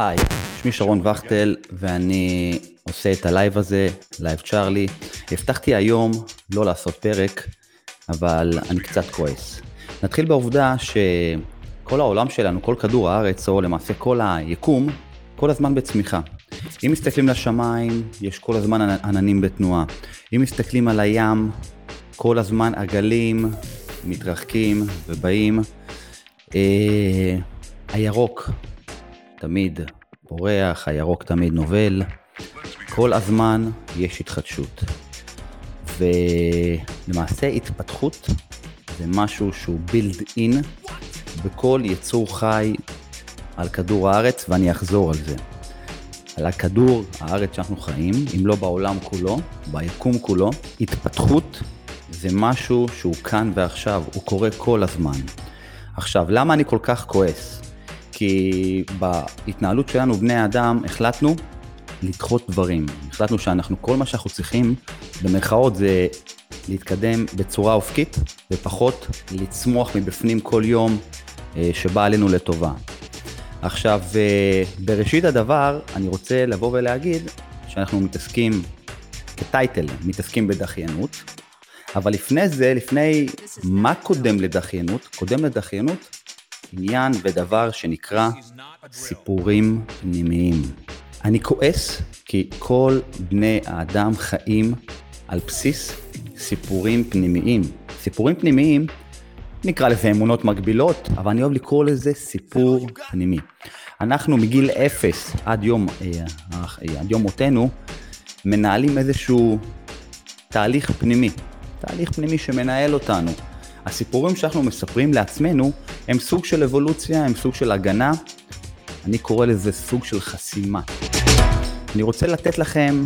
היי, שמי שרון וכטל ואני עושה את ה live הזה, live צ'ארלי. הבטחתי היום לא לעשות פרק, אבל אני קצת כועס. נתחיל בעובדה שכל העולם שלנו, כל כדור הארץ, או למעשה כל היקום, כל הזמן בצמיחה. אם מסתכלים לשמיים, יש כל הזמן עננים בתנועה. אם מסתכלים על הים, כל הזמן הגלים מתרחקים ובאים. אה, הירוק תמיד פורח, הירוק תמיד נובל, כל הזמן יש התחדשות. ולמעשה התפתחות זה משהו שהוא בילד אין בכל יצור חי על כדור הארץ, ואני אחזור על זה. על הכדור הארץ שאנחנו חיים, אם לא בעולם כולו, ביקום כולו, התפתחות זה משהו שהוא כאן ועכשיו, הוא קורה כל הזמן. עכשיו, למה אני כל כך כועס? כי בהתנהלות שלנו, בני האדם, החלטנו לדחות דברים. החלטנו שאנחנו, כל מה שאנחנו צריכים, במרכאות, זה להתקדם בצורה אופקית, ופחות לצמוח מבפנים כל יום אה, שבא עלינו לטובה. עכשיו, אה, בראשית הדבר, אני רוצה לבוא ולהגיד שאנחנו מתעסקים, כטייטל, מתעסקים בדחיינות, אבל לפני זה, לפני מה קודם לדחיינות? קודם לדחיינות עניין ודבר שנקרא סיפורים פנימיים. אני כועס כי כל בני האדם חיים על בסיס סיפורים פנימיים. סיפורים פנימיים, נקרא לזה אמונות מגבילות, אבל אני אוהב לקרוא לזה סיפור פנימי. אנחנו מגיל אפס עד יום, אה, עד יום מותנו, מנהלים איזשהו תהליך פנימי. תהליך פנימי שמנהל אותנו. הסיפורים שאנחנו מספרים לעצמנו הם סוג של אבולוציה, הם סוג של הגנה, אני קורא לזה סוג של חסימה. אני רוצה לתת לכם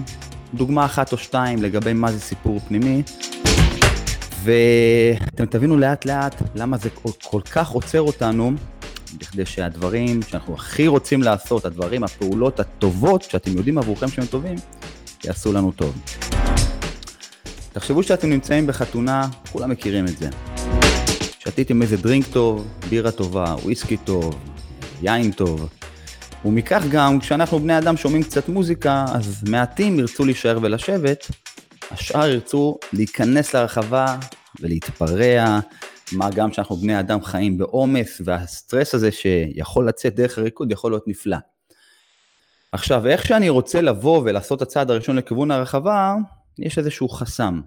דוגמה אחת או שתיים לגבי מה זה סיפור פנימי, ואתם תבינו לאט לאט למה זה כל, כל כך עוצר אותנו, בכדי שהדברים שאנחנו הכי רוצים לעשות, הדברים, הפעולות הטובות, שאתם יודעים עבורכם שהם טובים, יעשו לנו טוב. תחשבו שאתם נמצאים בחתונה, כולם מכירים את זה. שתיתם איזה דרינק טוב, בירה טובה, וויסקי טוב, יין טוב. ומכך גם, כשאנחנו בני אדם שומעים קצת מוזיקה, אז מעטים ירצו להישאר ולשבת, השאר ירצו להיכנס לרחבה ולהתפרע, מה גם שאנחנו בני אדם חיים בעומס, והסטרס הזה שיכול לצאת דרך הריקוד יכול להיות נפלא. עכשיו, איך שאני רוצה לבוא ולעשות את הצעד הראשון לכיוון הרחבה, יש איזשהו חסם.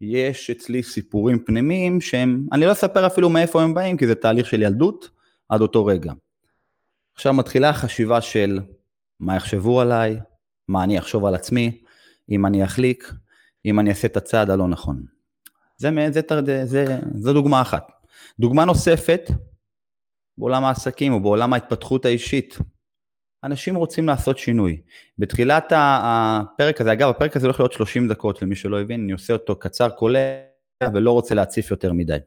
יש אצלי סיפורים פנימיים שהם, אני לא אספר אפילו מאיפה הם באים, כי זה תהליך של ילדות עד אותו רגע. עכשיו מתחילה החשיבה של מה יחשבו עליי, מה אני אחשוב על עצמי, אם אני אחליק, אם אני אעשה את הצעד הלא נכון. זה, זה, זה, זה, זה דוגמה אחת. דוגמה נוספת, בעולם העסקים או בעולם ההתפתחות האישית, אנשים רוצים לעשות שינוי. בתחילת הפרק הזה, אגב, הפרק הזה הולך להיות 30 דקות למי שלא הבין, אני עושה אותו קצר קולע ולא רוצה להציף יותר מדי.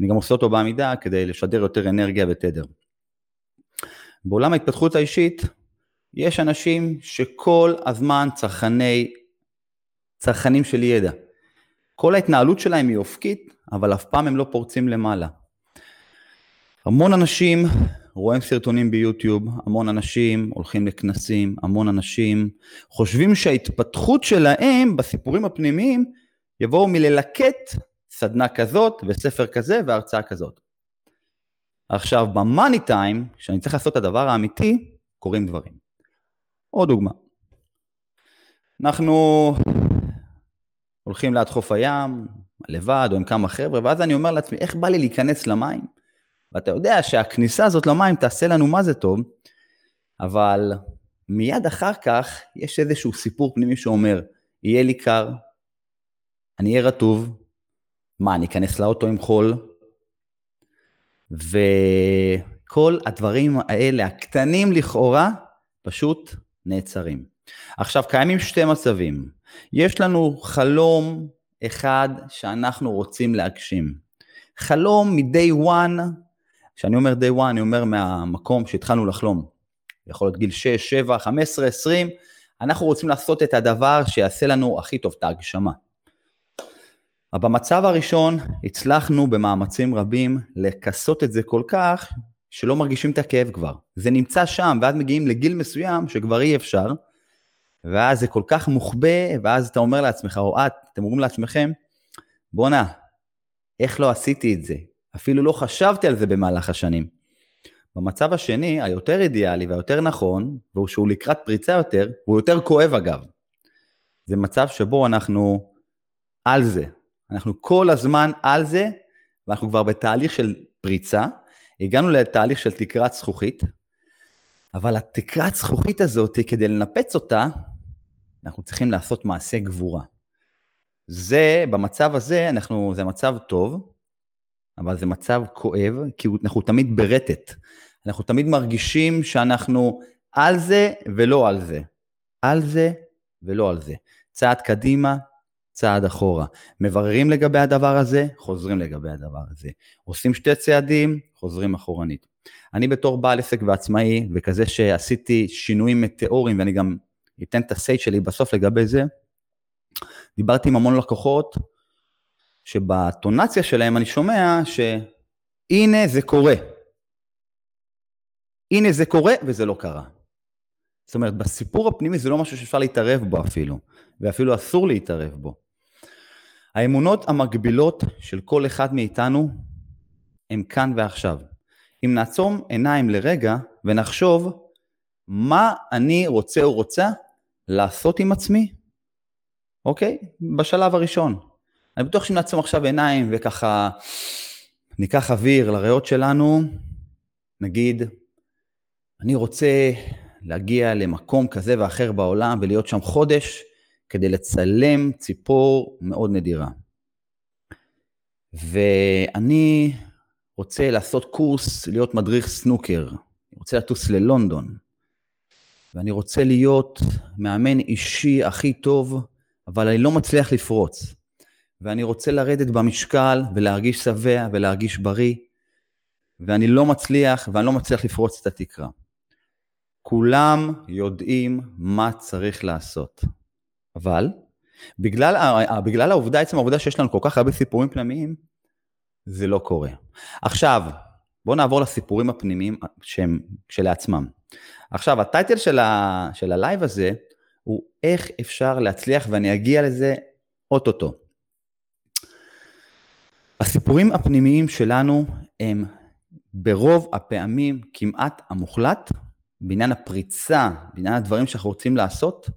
אני גם עושה אותו בעמידה כדי לשדר יותר אנרגיה ותדר. בעולם ההתפתחות האישית, יש אנשים שכל הזמן צרכני, צרכנים של ידע. כל ההתנהלות שלהם היא אופקית, אבל אף פעם הם לא פורצים למעלה. המון אנשים רואים סרטונים ביוטיוב, המון אנשים הולכים לכנסים, המון אנשים חושבים שההתפתחות שלהם בסיפורים הפנימיים יבואו מללקט סדנה כזאת וספר כזה והרצאה כזאת. עכשיו במאני טיים, כשאני צריך לעשות את הדבר האמיתי, קורים דברים. עוד דוגמה. אנחנו הולכים ליד חוף הים, לבד או עם כמה חבר'ה, ואז אני אומר לעצמי, איך בא לי להיכנס למים? ואתה יודע שהכניסה הזאת למים תעשה לנו מה זה טוב, אבל מיד אחר כך יש איזשהו סיפור פנימי שאומר, יהיה לי קר, אני אהיה רטוב, מה, אני אכנס לאוטו עם חול? וכל הדברים האלה, הקטנים לכאורה, פשוט נעצרים. עכשיו, קיימים שתי מצבים. יש לנו חלום אחד שאנחנו רוצים להגשים. חלום מ-day one כשאני אומר day one, אני אומר מהמקום שהתחלנו לחלום. יכול להיות גיל 6, 7, 15, 20, אנחנו רוצים לעשות את הדבר שיעשה לנו הכי טוב, את ההגשמה. אבל במצב הראשון הצלחנו במאמצים רבים לכסות את זה כל כך, שלא מרגישים את הכאב כבר. זה נמצא שם, ואז מגיעים לגיל מסוים שכבר אי אפשר, ואז זה כל כך מוחבא, ואז אתה אומר לעצמך, או את, אתם אומרים לעצמכם, בואנה, איך לא עשיתי את זה? אפילו לא חשבתי על זה במהלך השנים. במצב השני, היותר אידיאלי והיותר נכון, והוא שהוא לקראת פריצה יותר, הוא יותר כואב אגב. זה מצב שבו אנחנו על זה. אנחנו כל הזמן על זה, ואנחנו כבר בתהליך של פריצה. הגענו לתהליך של תקרת זכוכית, אבל התקרת זכוכית הזאת, כדי לנפץ אותה, אנחנו צריכים לעשות מעשה גבורה. זה, במצב הזה, אנחנו, זה מצב טוב, אבל זה מצב כואב, כי אנחנו תמיד ברטט. אנחנו תמיד מרגישים שאנחנו על זה ולא על זה. על זה ולא על זה. צעד קדימה, צעד אחורה. מבררים לגבי הדבר הזה, חוזרים לגבי הדבר הזה. עושים שתי צעדים, חוזרים אחורנית. אני בתור בעל עסק ועצמאי, וכזה שעשיתי שינויים מטאוריים, ואני גם אתן את הסייט שלי בסוף לגבי זה, דיברתי עם המון לקוחות, שבטונציה שלהם אני שומע שהנה זה קורה. הנה זה קורה וזה לא קרה. זאת אומרת, בסיפור הפנימי זה לא משהו שאפשר להתערב בו אפילו, ואפילו אסור להתערב בו. האמונות המקבילות של כל אחד מאיתנו הם כאן ועכשיו. אם נעצום עיניים לרגע ונחשוב מה אני רוצה או רוצה לעשות עם עצמי, אוקיי? בשלב הראשון. אני בטוח שאם נעצום עכשיו עיניים וככה ניקח אוויר לריאות שלנו, נגיד, אני רוצה להגיע למקום כזה ואחר בעולם ולהיות שם חודש כדי לצלם ציפור מאוד נדירה. ואני רוצה לעשות קורס, להיות מדריך סנוקר, אני רוצה לטוס ללונדון, ואני רוצה להיות מאמן אישי הכי טוב, אבל אני לא מצליח לפרוץ. ואני רוצה לרדת במשקל ולהרגיש שבע ולהרגיש בריא, ואני לא מצליח, ואני לא מצליח לפרוץ את התקרה. כולם יודעים מה צריך לעשות. אבל בגלל, בגלל העובדה, עצם העובדה שיש לנו כל כך הרבה סיפורים פנימיים, זה לא קורה. עכשיו, בואו נעבור לסיפורים הפנימיים שהם כשלעצמם. עכשיו, ה title של, ה, של ה live הזה הוא איך אפשר להצליח, ואני אגיע לזה אוטוטו. הסיפורים הפנימיים שלנו הם ברוב הפעמים כמעט המוחלט בעניין הפריצה, בעניין הדברים שאנחנו רוצים לעשות,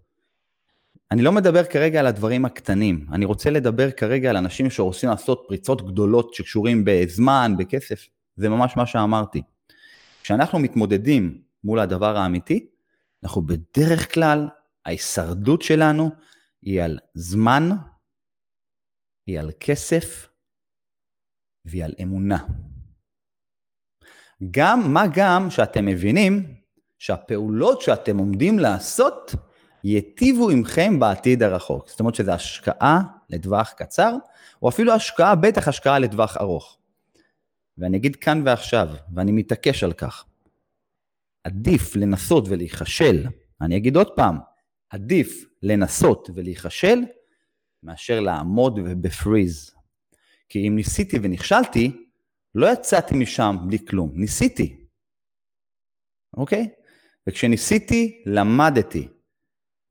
אני לא מדבר כרגע על הדברים הקטנים, אני רוצה לדבר כרגע על אנשים שרוצים לעשות פריצות גדולות שקשורים בזמן, בכסף, זה ממש מה שאמרתי. כשאנחנו מתמודדים מול הדבר האמיתי, אנחנו בדרך כלל, ההישרדות שלנו היא על זמן, היא על כסף והיא על אמונה. גם, מה גם שאתם מבינים שהפעולות שאתם עומדים לעשות ייטיבו עמכם בעתיד הרחוק. זאת אומרת שזו השקעה לטווח קצר, או אפילו השקעה, בטח השקעה לטווח ארוך. ואני אגיד כאן ועכשיו, ואני מתעקש על כך, עדיף לנסות ולהיכשל, אני אגיד עוד פעם, עדיף לנסות ולהיכשל, מאשר לעמוד ובפריז. כי אם ניסיתי ונכשלתי, לא יצאתי משם בלי כלום, ניסיתי. אוקיי? וכשניסיתי, למדתי.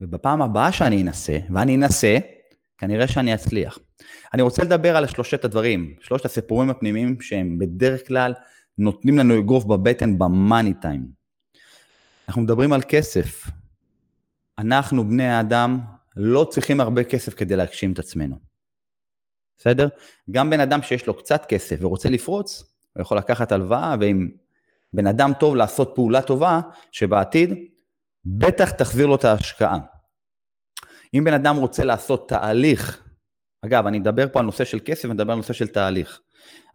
ובפעם הבאה שאני אנסה, ואני אנסה, כנראה שאני אצליח. אני רוצה לדבר על שלושת הדברים, שלושת הסיפורים הפנימיים שהם בדרך כלל נותנים לנו אגרוף בבטן במאני טיים. אנחנו מדברים על כסף. אנחנו, בני האדם, לא צריכים הרבה כסף כדי להגשים את עצמנו. בסדר? גם בן אדם שיש לו קצת כסף ורוצה לפרוץ, הוא יכול לקחת הלוואה, ואם בן אדם טוב לעשות פעולה טובה, שבעתיד בטח תחזיר לו את ההשקעה. אם בן אדם רוצה לעשות תהליך, אגב, אני מדבר פה על נושא של כסף, אני מדבר על נושא של תהליך.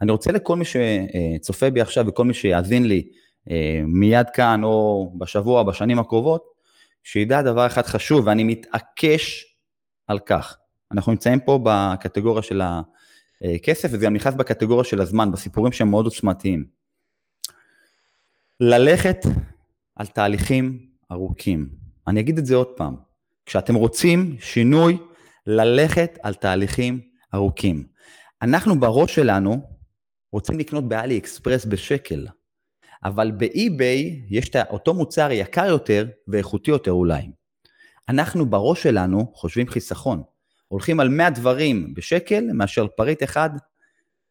אני רוצה לכל מי שצופה בי עכשיו וכל מי שיאזין לי אה, מיד כאן או בשבוע בשנים הקרובות, שידע דבר אחד חשוב, ואני מתעקש על כך. אנחנו נמצאים פה בקטגוריה של הכסף, וזה גם נכנס בקטגוריה של הזמן, בסיפורים שהם מאוד עוצמתיים. ללכת על תהליכים ארוכים. אני אגיד את זה עוד פעם. כשאתם רוצים שינוי, ללכת על תהליכים ארוכים. אנחנו בראש שלנו רוצים לקנות באלי אקספרס בשקל, אבל באי-ביי יש את אותו מוצר יקר יותר ואיכותי יותר אולי. אנחנו בראש שלנו חושבים חיסכון. הולכים על 100 דברים בשקל מאשר פריט אחד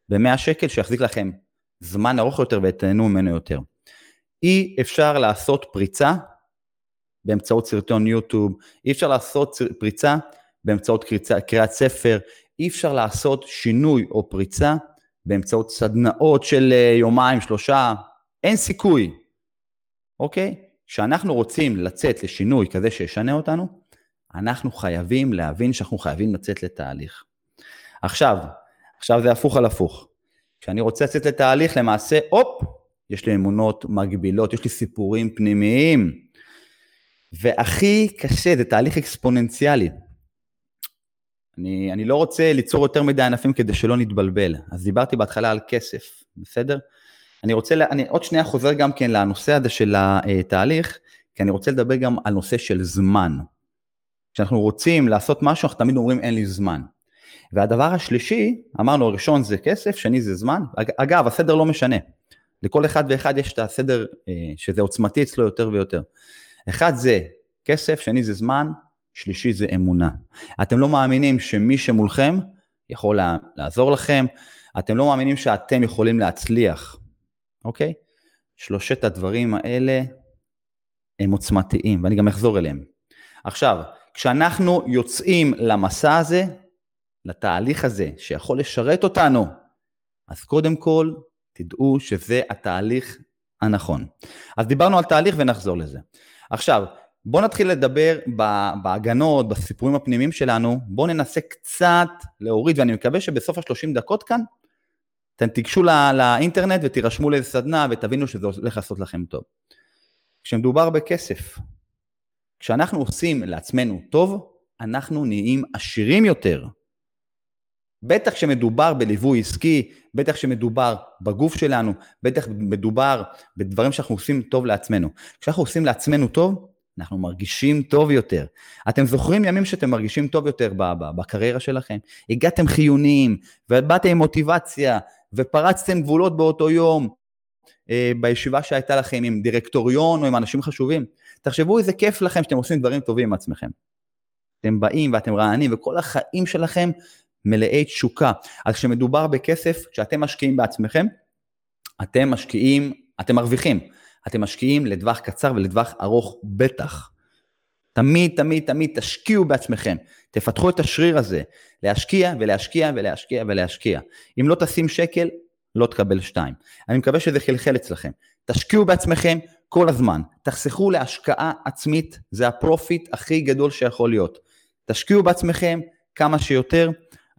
ב-100 שקל שיחזיק לכם זמן ארוך יותר ותהנו ממנו יותר. אי אפשר לעשות פריצה באמצעות סרטון יוטיוב, אי אפשר לעשות פריצה באמצעות קריאת ספר, אי אפשר לעשות שינוי או פריצה באמצעות סדנאות של אה, יומיים, שלושה, אין סיכוי, אוקיי? כשאנחנו רוצים לצאת לשינוי כזה שישנה אותנו, אנחנו חייבים להבין שאנחנו חייבים לצאת לתהליך. עכשיו, עכשיו זה הפוך על הפוך. כשאני רוצה לצאת לתהליך, למעשה, הופ, יש לי אמונות מגבילות, יש לי סיפורים פנימיים. והכי קשה, זה תהליך אקספוננציאלי. אני, אני לא רוצה ליצור יותר מדי ענפים כדי שלא נתבלבל. אז דיברתי בהתחלה על כסף, בסדר? אני רוצה, אני עוד שנייה חוזר גם כן לנושא הזה של התהליך, כי אני רוצה לדבר גם על נושא של זמן. כשאנחנו רוצים לעשות משהו, אנחנו תמיד אומרים אין לי זמן. והדבר השלישי, אמרנו ראשון זה כסף, שני זה זמן. אגב, הסדר לא משנה. לכל אחד ואחד יש את הסדר אה, שזה עוצמתי אצלו יותר ויותר. אחד זה כסף, שני זה זמן, שלישי זה אמונה. אתם לא מאמינים שמי שמולכם יכול לעזור לכם, אתם לא מאמינים שאתם יכולים להצליח, אוקיי? שלושת הדברים האלה הם עוצמתיים, ואני גם אחזור אליהם. עכשיו, כשאנחנו יוצאים למסע הזה, לתהליך הזה שיכול לשרת אותנו, אז קודם כל, תדעו שזה התהליך הנכון. אז דיברנו על תהליך ונחזור לזה. עכשיו, בואו נתחיל לדבר בהגנות, בסיפורים הפנימיים שלנו, בואו ננסה קצת להוריד, ואני מקווה שבסוף ה-30 דקות כאן, אתם תיגשו לא, לאינטרנט ותירשמו לאיזה סדנה ותבינו שזה הולך לעשות לכם טוב. כשמדובר בכסף, כשאנחנו עושים לעצמנו טוב, אנחנו נהיים עשירים יותר. בטח כשמדובר בליווי עסקי, בטח כשמדובר בגוף שלנו, בטח מדובר בדברים שאנחנו עושים טוב לעצמנו. כשאנחנו עושים לעצמנו טוב, אנחנו מרגישים טוב יותר. אתם זוכרים ימים שאתם מרגישים טוב יותר בקריירה שלכם? הגעתם חיוניים, ובאתם עם מוטיבציה, ופרצתם גבולות באותו יום, בישיבה שהייתה לכם עם דירקטוריון או עם אנשים חשובים. תחשבו איזה כיף לכם שאתם עושים דברים טובים עם עצמכם. אתם באים ואתם רעננים, וכל החיים שלכם מלאי תשוקה. אז כשמדובר בכסף, כשאתם משקיעים בעצמכם, אתם משקיעים, אתם מרוויחים. אתם משקיעים לטווח קצר ולטווח ארוך בטח. תמיד, תמיד, תמיד תשקיעו בעצמכם. תפתחו את השריר הזה, להשקיע ולהשקיע ולהשקיע ולהשקיע. אם לא תשים שקל, לא תקבל שתיים. אני מקווה שזה חלחל אצלכם. תשקיעו בעצמכם כל הזמן. תחסכו להשקעה עצמית, זה ה profit הכי גדול שיכול להיות. תשקיעו בעצמכם כמה שיותר.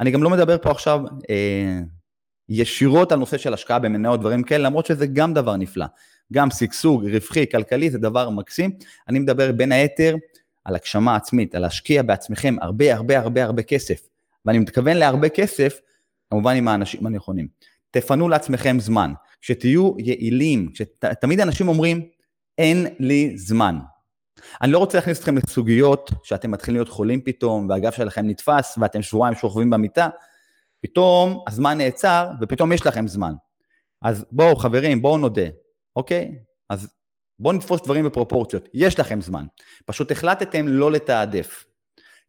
אני גם לא מדבר פה עכשיו אה, ישירות על נושא של השקעה במניות, דברים כאלה, למרות שזה גם דבר נפלא. גם שגשוג רווחי, כלכלי, זה דבר מקסים. אני מדבר בין היתר על הגשמה עצמית, על להשקיע בעצמכם הרבה הרבה הרבה הרבה כסף. ואני מתכוון להרבה כסף, כמובן עם האנשים הנכונים. תפנו לעצמכם זמן, כשתהיו יעילים, כשתמיד אנשים אומרים, אין לי זמן. אני לא רוצה להכניס אתכם לסוגיות שאתם מתחילים להיות חולים פתאום, והגב שלכם נתפס, ואתם שבועיים שוכבים במיטה, פתאום הזמן נעצר, ופתאום יש לכם זמן. אז בואו חברים, בואו נודה, אוקיי? אז בואו נתפוס דברים בפרופורציות. יש לכם זמן. פשוט החלטתם לא לתעדף.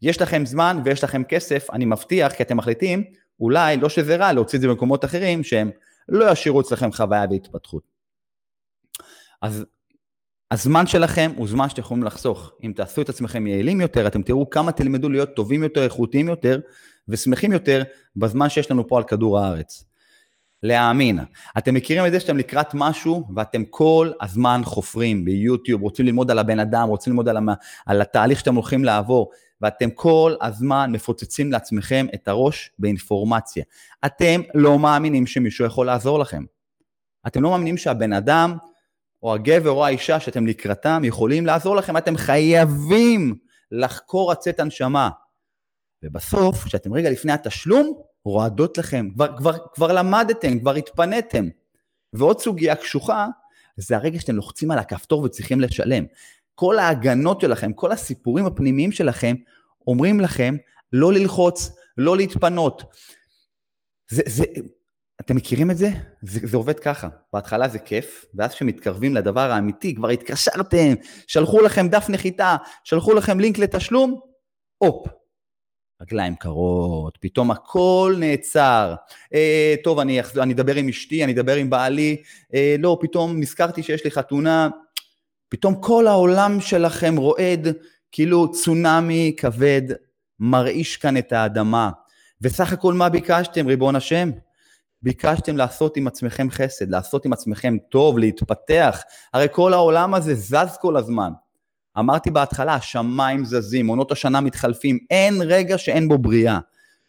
יש לכם זמן ויש לכם כסף, אני מבטיח, כי אתם מחליטים, אולי, לא שזה רע, להוציא את זה במקומות אחרים, שהם לא ישאירו אצלכם חוויה והתפתחות. אז הזמן שלכם הוא זמן שאתם יכולים לחסוך. אם תעשו את עצמכם יעילים יותר, אתם תראו כמה תלמדו להיות טובים יותר, איכותיים יותר ושמחים יותר בזמן שיש לנו פה על כדור הארץ. להאמין. אתם מכירים את זה שאתם לקראת משהו ואתם כל הזמן חופרים ביוטיוב, רוצים ללמוד על הבן אדם, רוצים ללמוד על, המ... על התהליך שאתם הולכים לעבור, ואתם כל הזמן מפוצצים לעצמכם את הראש באינפורמציה. אתם לא מאמינים שמישהו יכול לעזור לכם. אתם לא מאמינים שהבן אדם, או הגבר או האישה שאתם לקראתם יכולים לעזור לכם, אתם חייבים לחקור עצת הנשמה. ובסוף, כשאתם רגע לפני התשלום, רועדות לכם, כבר, כבר, כבר למדתם, כבר התפניתם. ועוד סוגיה קשוחה, זה הרגע שאתם לוחצים על הכפתור וצריכים לשלם. כל ההגנות שלכם, כל הסיפורים הפנימיים שלכם, אומרים לכם לא ללחוץ, לא להתפנות. זה, זה, אתם מכירים את זה? זה? זה עובד ככה, בהתחלה זה כיף, ואז כשמתקרבים לדבר האמיתי, כבר התקשרתם, שלחו לכם דף נחיתה, שלחו לכם לינק לתשלום, הופ, רגליים קרות, פתאום הכל נעצר. אה, טוב, אני, אני אדבר עם אשתי, אני אדבר עם בעלי, אה, לא, פתאום נזכרתי שיש לי חתונה, פתאום כל העולם שלכם רועד, כאילו צונאמי כבד מרעיש כאן את האדמה. וסך הכל מה ביקשתם, ריבון השם? ביקשתם לעשות עם עצמכם חסד, לעשות עם עצמכם טוב, להתפתח. הרי כל העולם הזה זז כל הזמן. אמרתי בהתחלה, השמיים זזים, עונות השנה מתחלפים, אין רגע שאין בו בריאה.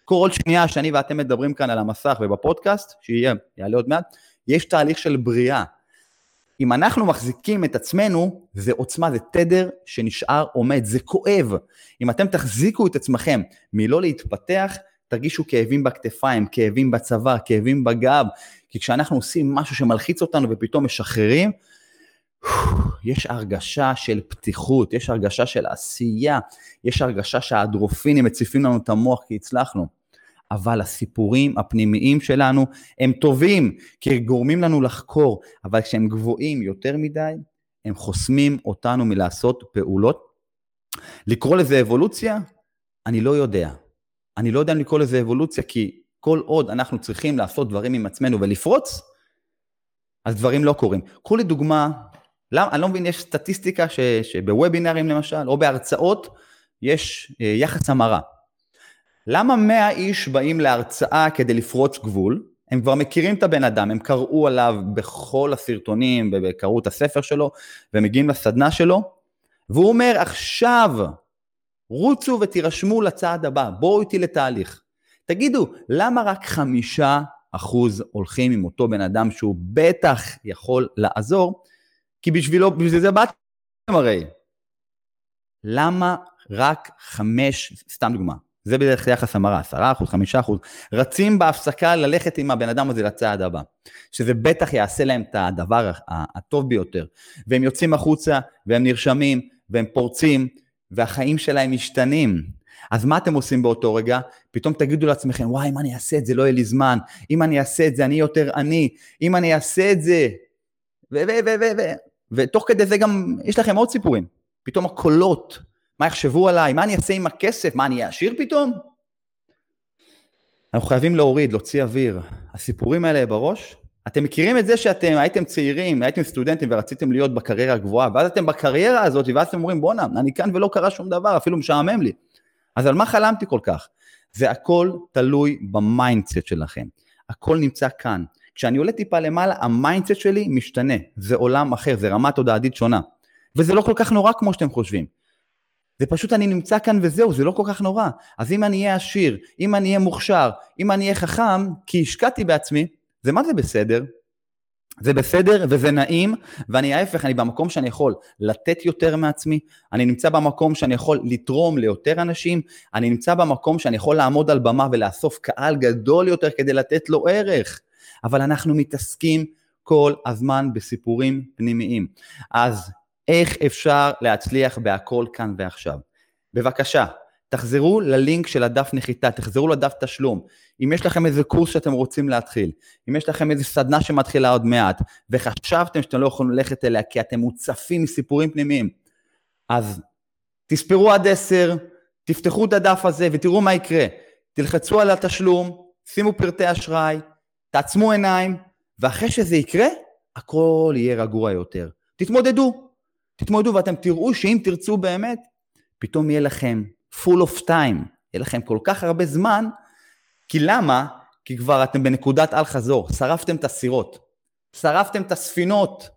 כל שנייה שאני ואתם מדברים כאן על המסך ובפודקאסט, שיהיה, יעלה עוד מעט, יש תהליך של בריאה. אם אנחנו מחזיקים את עצמנו, זה עוצמה, זה תדר שנשאר עומד, זה כואב. אם אתם תחזיקו את עצמכם מלא להתפתח, תרגישו כאבים בכתפיים, כאבים בצבא, כאבים בגב, כי כשאנחנו עושים משהו שמלחיץ אותנו ופתאום משחררים, יש הרגשה של פתיחות, יש הרגשה של עשייה, יש הרגשה שהאדרופינים מציפים לנו את המוח כי הצלחנו. אבל הסיפורים הפנימיים שלנו הם טובים, כי הם גורמים לנו לחקור, אבל כשהם גבוהים יותר מדי, הם חוסמים אותנו מלעשות פעולות. לקרוא לזה אבולוציה? אני לא יודע. אני לא יודע אם לקרוא לזה אבולוציה, כי כל עוד אנחנו צריכים לעשות דברים עם עצמנו ולפרוץ, אז דברים לא קורים. קחו לי דוגמה, למה, אני לא מבין, יש סטטיסטיקה ש, שבוובינרים למשל, או בהרצאות, יש אה, יחס המרה. למה 100 איש באים להרצאה כדי לפרוץ גבול? הם כבר מכירים את הבן אדם, הם קראו עליו בכל הסרטונים, וקראו את הספר שלו, ומגיעים לסדנה שלו, והוא אומר, עכשיו, רוצו ותירשמו לצעד הבא, בואו איתי לתהליך. תגידו, למה רק חמישה אחוז הולכים עם אותו בן אדם שהוא בטח יכול לעזור? כי בשבילו, בשביל זה באתם הרי. למה רק חמש, סתם דוגמה, זה בדרך כלל יחס המרה, עשרה אחוז, חמישה אחוז, רצים בהפסקה ללכת עם הבן אדם הזה לצעד הבא, שזה בטח יעשה להם את הדבר הטוב ביותר, והם יוצאים החוצה, והם נרשמים, והם פורצים, והחיים שלהם משתנים. אז מה אתם עושים באותו רגע? פתאום תגידו לעצמכם, וואי, אם אני אעשה את זה, לא יהיה לי זמן, אם אני אעשה את זה, אני יותר עני, אם אני אעשה את זה. ו... ו... ו... ו... ותוך כדי זה גם, יש לכם עוד סיפורים. פתאום הקולות, מה יחשבו עליי, מה אני אעשה עם הכסף, מה אני אהיה עשיר פתאום? אנחנו חייבים להוריד, להוציא אוויר. הסיפורים האלה בראש, אתם מכירים את זה שאתם הייתם צעירים, הייתם סטודנטים ורציתם להיות בקריירה הגבוהה, ואז אתם בקריירה הזאת, ואז אתם אומרים, בואנה, אני כאן ולא קרה שום דבר, אפילו משעמם לי. אז על מה חלמתי כל כך? זה הכל תלוי ב mindset שלכם. הכל נמצא כאן. כשאני עולה טיפה למעלה, ה mindset שלי משתנה. זה עולם אחר, זה רמה תודעתית שונה. וזה לא כל כך נורא כמו שאתם חושבים. זה פשוט אני נמצא כאן וזהו, זה לא כל כך נורא. אז אם אני אהיה עשיר, אם אני אהיה מוכשר, אם אני אהיה חכם, כי השקעתי בעצמי, זה מה זה בסדר? זה בסדר וזה נעים, ואני ההפך, אני במקום שאני יכול לתת יותר מעצמי, אני נמצא במקום שאני יכול לתרום ליותר אנשים, אני נמצא במקום שאני יכול לעמוד על במה ולאסוף קהל גדול יותר כדי לתת לו ערך. אבל אנחנו מתעסקים כל הזמן בסיפורים פנימיים. אז איך אפשר להצליח בהכל כאן ועכשיו? בבקשה, תחזרו ללינק של הדף נחיתה, תחזרו לדף תשלום. אם יש לכם איזה קורס שאתם רוצים להתחיל, אם יש לכם איזה סדנה שמתחילה עוד מעט, וחשבתם שאתם לא יכולים ללכת אליה כי אתם מוצפים מסיפורים פנימיים, אז תספרו עד עשר, תפתחו את הדף הזה ותראו מה יקרה. תלחצו על התשלום, שימו פרטי אשראי, תעצמו עיניים, ואחרי שזה יקרה, הכל יהיה רגוע יותר. תתמודדו, תתמודדו ואתם תראו שאם תרצו באמת, פתאום יהיה לכם full of time, יהיה לכם כל כך הרבה זמן, כי למה? כי כבר אתם בנקודת אל חזור, שרפתם את הסירות, שרפתם את הספינות,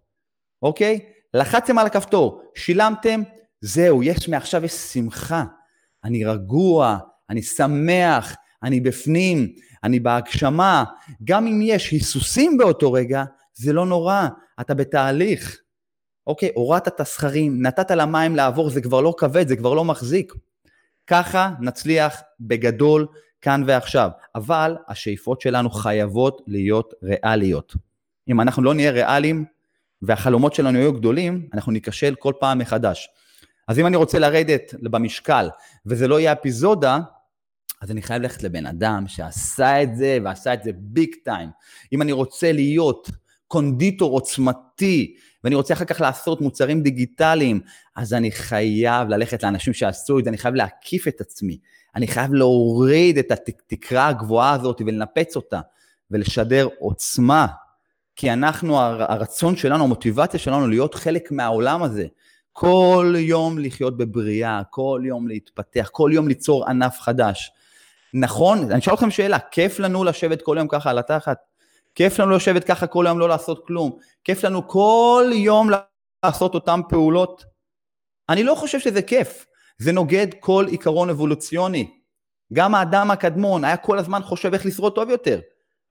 אוקיי? לחצתם על הכפתור, שילמתם, זהו, יש מעכשיו יש שמחה, אני רגוע, אני שמח, אני בפנים, אני בהגשמה, גם אם יש היסוסים באותו רגע, זה לא נורא, אתה בתהליך. אוקיי, הורדת את הסכרים, נתת למים לעבור, זה כבר לא כבד, זה כבר לא מחזיק. ככה נצליח בגדול כאן ועכשיו, אבל השאיפות שלנו חייבות להיות ריאליות. אם אנחנו לא נהיה ריאליים והחלומות שלנו יהיו גדולים, אנחנו ניכשל כל פעם מחדש. אז אם אני רוצה לרדת במשקל וזה לא יהיה אפיזודה, אז אני חייב ללכת לבן אדם שעשה את זה, ועשה את זה ביג טיים. אם אני רוצה להיות קונדיטור עוצמתי, ואני רוצה אחר כך לעשות מוצרים דיגיטליים, אז אני חייב ללכת לאנשים שעשו את זה, אני חייב להקיף את עצמי. אני חייב להוריד את התקרה הגבוהה הזאת ולנפץ אותה, ולשדר עוצמה. כי אנחנו, הרצון שלנו, המוטיבציה שלנו להיות חלק מהעולם הזה. כל יום לחיות בבריאה, כל יום להתפתח, כל יום ליצור ענף חדש. נכון, אני אשאל אתכם שאלה, כיף לנו לשבת כל יום ככה על התחת? כיף לנו לשבת ככה כל היום לא לעשות כלום? כיף לנו כל יום לעשות אותן פעולות? אני לא חושב שזה כיף, זה נוגד כל עיקרון אבולוציוני. גם האדם הקדמון היה כל הזמן חושב איך לשרוד טוב יותר.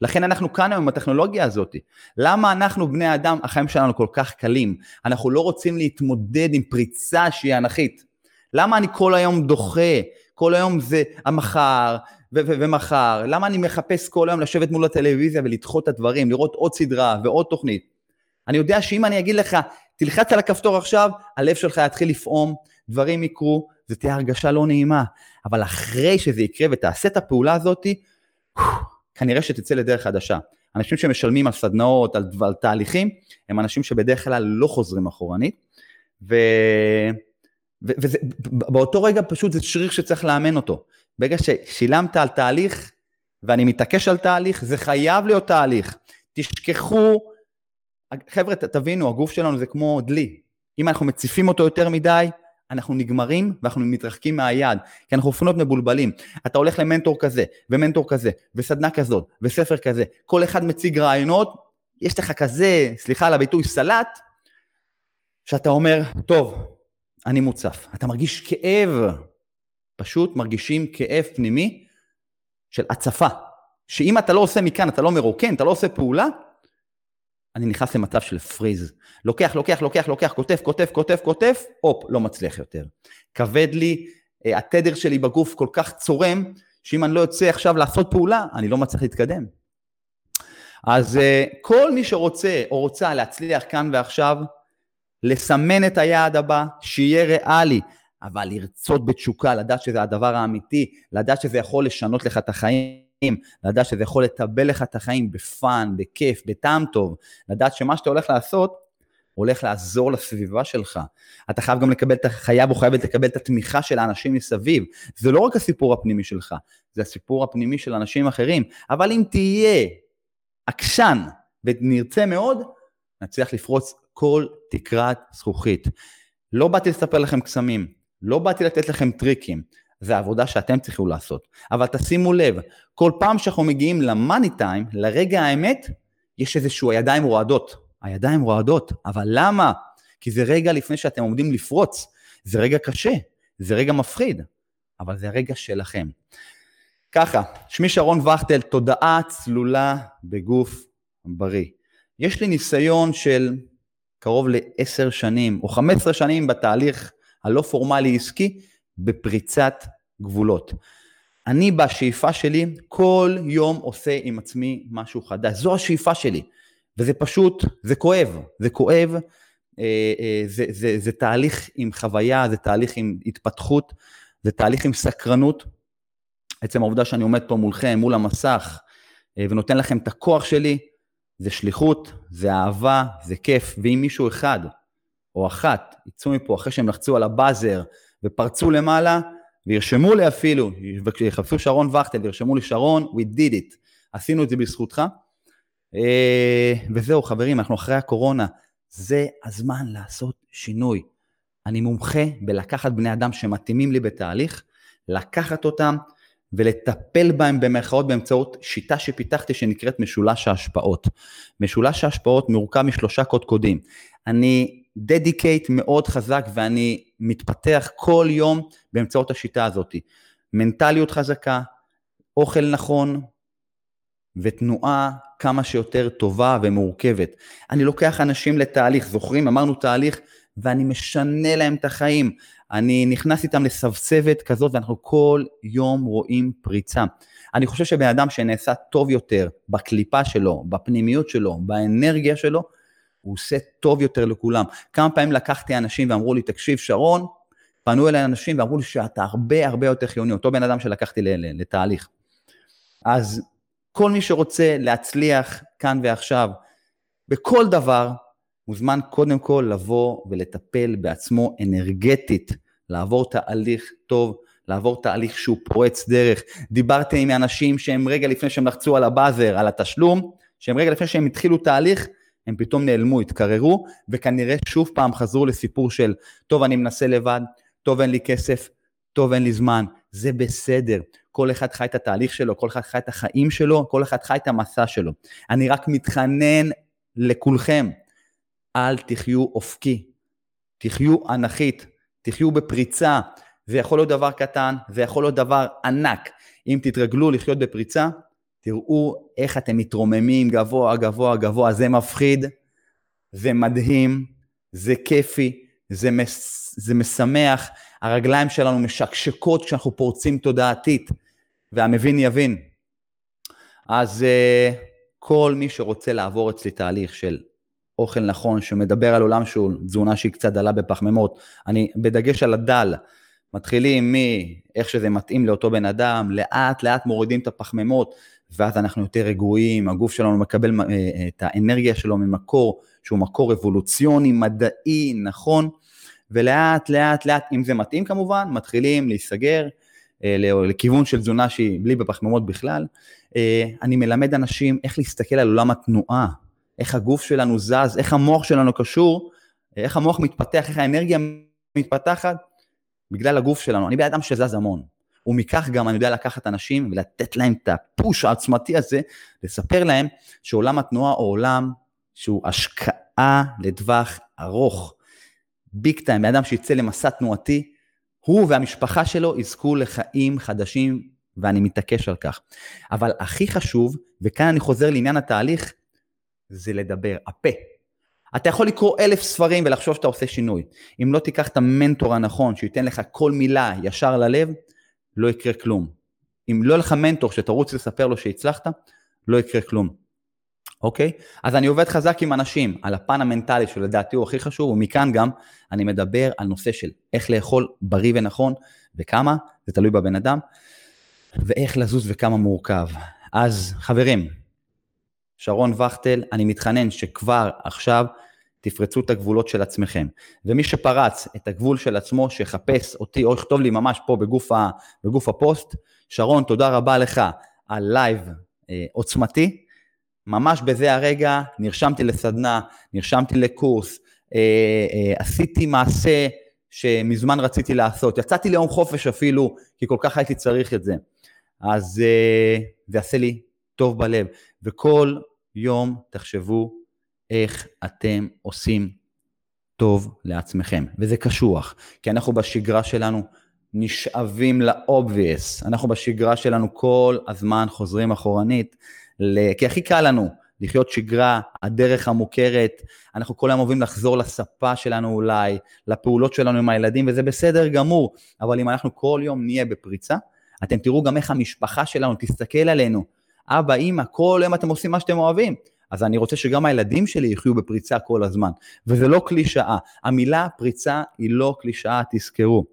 לכן אנחנו כאן היום עם הטכנולוגיה הזאת. למה אנחנו בני אדם, החיים שלנו כל כך קלים? אנחנו לא רוצים להתמודד עם פריצה שהיא אנכית. למה אני כל היום דוחה? כל היום זה המחר ו- ו- ומחר. למה אני מחפש כל היום לשבת מול הטלוויזיה ולדחות את הדברים, לראות עוד סדרה ועוד תוכנית? אני יודע שאם אני אגיד לך, תלחץ על הכפתור עכשיו, הלב שלך יתחיל לפעום, דברים יקרו, זו תהיה הרגשה לא נעימה. אבל אחרי שזה יקרה ותעשה את הפעולה הזאת, כנראה שתצא לדרך חדשה. אנשים שמשלמים על סדנאות, על, על תהליכים, הם אנשים שבדרך כלל לא חוזרים אחורנית, ו... ובאותו רגע פשוט זה שריר שצריך לאמן אותו. ברגע ששילמת על תהליך, ואני מתעקש על תהליך, זה חייב להיות תהליך. תשכחו, חבר'ה, תבינו, הגוף שלנו זה כמו דלי. אם אנחנו מציפים אותו יותר מדי, אנחנו נגמרים ואנחנו מתרחקים מהיעד, כי אנחנו להיות מבולבלים. אתה הולך למנטור כזה, ומנטור כזה, וסדנה כזאת, וספר כזה, כל אחד מציג רעיונות, יש לך כזה, סליחה על הביטוי, סלט, שאתה אומר, טוב, אני מוצף. אתה מרגיש כאב, פשוט מרגישים כאב פנימי של הצפה, שאם אתה לא עושה מכאן, אתה לא מרוקן, אתה לא עושה פעולה, אני נכנס למצב של פריז. לוקח, לוקח, לוקח, לוקח, כותב, כותב, כותב, כותב, הופ, לא מצליח יותר. כבד לי, אה, התדר שלי בגוף כל כך צורם, שאם אני לא יוצא עכשיו לעשות פעולה, אני לא מצליח להתקדם. אז אה, כל מי שרוצה או רוצה להצליח כאן ועכשיו, לסמן את היעד הבא, שיהיה ריאלי, אבל לרצות בתשוקה, לדעת שזה הדבר האמיתי, לדעת שזה יכול לשנות לך את החיים. לדעת שזה יכול לטבל לך את החיים בפאן, בכיף, בטעם טוב, לדעת שמה שאתה הולך לעשות, הולך לעזור לסביבה שלך. אתה חייב גם לקבל, אתה חייב או חייבת לקבל את התמיכה של האנשים מסביב. זה לא רק הסיפור הפנימי שלך, זה הסיפור הפנימי של אנשים אחרים. אבל אם תהיה עקשן ונרצה מאוד, נצליח לפרוץ כל תקרת זכוכית. לא באתי לספר לכם קסמים, לא באתי לתת לכם טריקים, זה העבודה שאתם צריכים לעשות. אבל תשימו לב, כל פעם שאנחנו מגיעים למאני טיים, לרגע האמת, יש איזשהו הידיים רועדות. הידיים רועדות, אבל למה? כי זה רגע לפני שאתם עומדים לפרוץ, זה רגע קשה, זה רגע מפחיד, אבל זה רגע שלכם. ככה, שמי שרון וכטל, תודעה צלולה בגוף בריא. יש לי ניסיון של קרוב לעשר שנים, או חמש עשרה שנים בתהליך הלא פורמלי עסקי, בפריצת גבולות. אני בשאיפה שלי כל יום עושה עם עצמי משהו חדש, זו השאיפה שלי. וזה פשוט, זה כואב, זה כואב, אה, אה, זה, זה, זה תהליך עם חוויה, זה תהליך עם התפתחות, זה תהליך עם סקרנות. עצם העובדה שאני עומד פה מולכם, מול המסך, אה, ונותן לכם את הכוח שלי, זה שליחות, זה אהבה, זה כיף, ואם מישהו אחד או אחת יצאו מפה אחרי שהם לחצו על הבאזר ופרצו למעלה, וירשמו לי אפילו, ויחפשו שרון וכטל וירשמו לי שרון, we did it, עשינו את זה בזכותך. אה, וזהו חברים, אנחנו אחרי הקורונה, זה הזמן לעשות שינוי. אני מומחה בלקחת בני אדם שמתאימים לי בתהליך, לקחת אותם ולטפל בהם במרכאות באמצעות שיטה שפיתחתי שנקראת משולש ההשפעות. משולש ההשפעות מורכב משלושה קודקודים. אני דדיקייט מאוד חזק ואני מתפתח כל יום באמצעות השיטה הזאת. מנטליות חזקה, אוכל נכון ותנועה כמה שיותר טובה ומורכבת. אני לוקח אנשים לתהליך, זוכרים? אמרנו תהליך, ואני משנה להם את החיים. אני נכנס איתם לסבסבת כזאת, ואנחנו כל יום רואים פריצה. אני חושב שבן אדם שנעשה טוב יותר בקליפה שלו, בפנימיות שלו, באנרגיה שלו, הוא עושה טוב יותר לכולם. כמה פעמים לקחתי אנשים ואמרו לי, תקשיב, שרון, פנו אליי אנשים ואמרו לי שאתה הרבה הרבה יותר חיוני, אותו בן אדם שלקחתי לתהליך. אז כל מי שרוצה להצליח כאן ועכשיו, בכל דבר, מוזמן קודם כל לבוא ולטפל בעצמו אנרגטית, לעבור תהליך טוב, לעבור תהליך שהוא פורץ דרך. דיברתי עם אנשים שהם רגע לפני שהם לחצו על הבאזר, על התשלום, שהם רגע לפני שהם התחילו תהליך, הם פתאום נעלמו, התקררו, וכנראה שוב פעם חזרו לסיפור של, טוב, אני מנסה לבד, טוב, אין לי כסף, טוב, אין לי זמן, זה בסדר. כל אחד חי את התהליך שלו, כל אחד חי את החיים שלו, כל אחד חי את המסע שלו. אני רק מתחנן לכולכם, אל תחיו אופקי, תחיו אנכית, תחיו בפריצה. זה יכול להיות דבר קטן, זה יכול להיות דבר ענק. אם תתרגלו לחיות בפריצה, תראו איך אתם מתרוממים גבוה, גבוה, גבוה, זה מפחיד, זה מדהים, זה כיפי, זה, מס, זה משמח, הרגליים שלנו משקשקות כשאנחנו פורצים תודעתית, והמבין יבין. אז uh, כל מי שרוצה לעבור אצלי תהליך של אוכל נכון, שמדבר על עולם שהוא תזונה שהיא קצת דלה בפחמימות, אני בדגש על הדל, מתחילים מאיך שזה מתאים לאותו בן אדם, לאט לאט מורידים את הפחמימות, ואז אנחנו יותר רגועים, הגוף שלנו מקבל אה, אה, את האנרגיה שלו ממקור שהוא מקור אבולוציוני, מדעי, נכון, ולאט לאט לאט, אם זה מתאים כמובן, מתחילים להיסגר אה, לכיוון של תזונה שהיא בלי בפחמימות בכלל. אני מלמד אנשים איך להסתכל על עולם התנועה, איך הגוף שלנו זז, איך המוח שלנו קשור, איך המוח מתפתח, איך האנרגיה מתפתחת, בגלל הגוף שלנו. אני בן אדם שזז המון. ומכך גם אני יודע לקחת אנשים ולתת להם את הפוש העצמתי הזה, לספר להם שעולם התנועה הוא עולם שהוא השקעה לטווח ארוך. ביג טיים, בן אדם שיצא למסע תנועתי, הוא והמשפחה שלו יזכו לחיים חדשים, ואני מתעקש על כך. אבל הכי חשוב, וכאן אני חוזר לעניין התהליך, זה לדבר, הפה. אתה יכול לקרוא אלף ספרים ולחשוב שאתה עושה שינוי. אם לא תיקח את המנטור הנכון, שייתן לך כל מילה ישר ללב, לא יקרה כלום. אם לא יהיה לך מנטור שתרוץ לספר לו שהצלחת, לא יקרה כלום. אוקיי? אז אני עובד חזק עם אנשים על הפן המנטלי שלדעתי הוא הכי חשוב, ומכאן גם אני מדבר על נושא של איך לאכול בריא ונכון, וכמה, זה תלוי בבן אדם, ואיך לזוז וכמה מורכב. אז חברים, שרון וכטל, אני מתחנן שכבר עכשיו תפרצו את הגבולות של עצמכם. ומי שפרץ את הגבול של עצמו, שיחפש אותי או יכתוב לי ממש פה בגוף, ה, בגוף הפוסט, שרון, תודה רבה לך על live אה, עוצמתי. ממש בזה הרגע נרשמתי לסדנה, נרשמתי לקורס, אה, אה, עשיתי מעשה שמזמן רציתי לעשות, יצאתי ליום חופש אפילו, כי כל כך הייתי צריך את זה. אז אה, זה עשה לי טוב בלב. וכל יום תחשבו איך אתם עושים טוב לעצמכם, וזה קשוח, כי אנחנו בשגרה שלנו נשאבים לאובייס, אנחנו בשגרה שלנו כל הזמן חוזרים אחורנית, ל... כי הכי קל לנו לחיות שגרה, הדרך המוכרת, אנחנו כל היום אוהבים לחזור לספה שלנו אולי, לפעולות שלנו עם הילדים, וזה בסדר גמור, אבל אם אנחנו כל יום נהיה בפריצה, אתם תראו גם איך המשפחה שלנו תסתכל עלינו, אבא, אימא, כל יום אתם עושים מה שאתם אוהבים. אז אני רוצה שגם הילדים שלי יחיו בפריצה כל הזמן. וזה לא קלישאה. המילה פריצה היא לא קלישאה, תזכרו.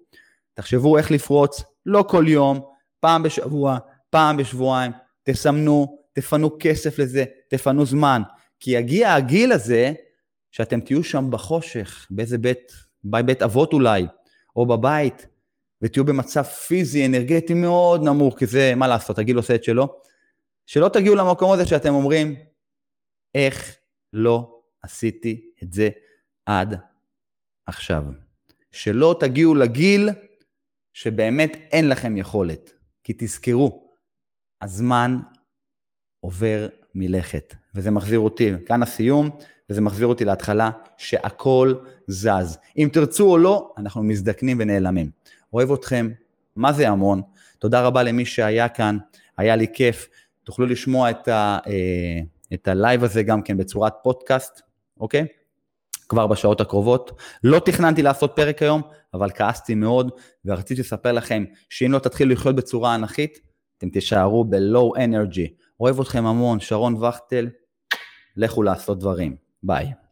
תחשבו איך לפרוץ, לא כל יום, פעם בשבוע, פעם בשבועיים, תסמנו, תפנו כסף לזה, תפנו זמן. כי יגיע הגיל הזה, שאתם תהיו שם בחושך, באיזה בית, בית אבות אולי, או בבית, ותהיו במצב פיזי, אנרגטי מאוד נמוך, כי זה, מה לעשות, הגיל עושה את שלו. שלא תגיעו למקום הזה שאתם אומרים, איך לא עשיתי את זה עד עכשיו? שלא תגיעו לגיל שבאמת אין לכם יכולת. כי תזכרו, הזמן עובר מלכת, וזה מחזיר אותי, כאן הסיום, וזה מחזיר אותי להתחלה, שהכל זז. אם תרצו או לא, אנחנו מזדקנים ונעלמים. אוהב אתכם, מה זה המון. תודה רבה למי שהיה כאן, היה לי כיף. תוכלו לשמוע את, ה, אה, את ה live הזה גם כן בצורת פודקאסט, אוקיי? כבר בשעות הקרובות. לא תכננתי לעשות פרק היום, אבל כעסתי מאוד, ורציתי לספר לכם שאם לא תתחילו לחיות בצורה אנכית, אתם תישארו ב-low energy. אוהב אתכם המון, שרון וכטל, לכו לעשות דברים. ביי.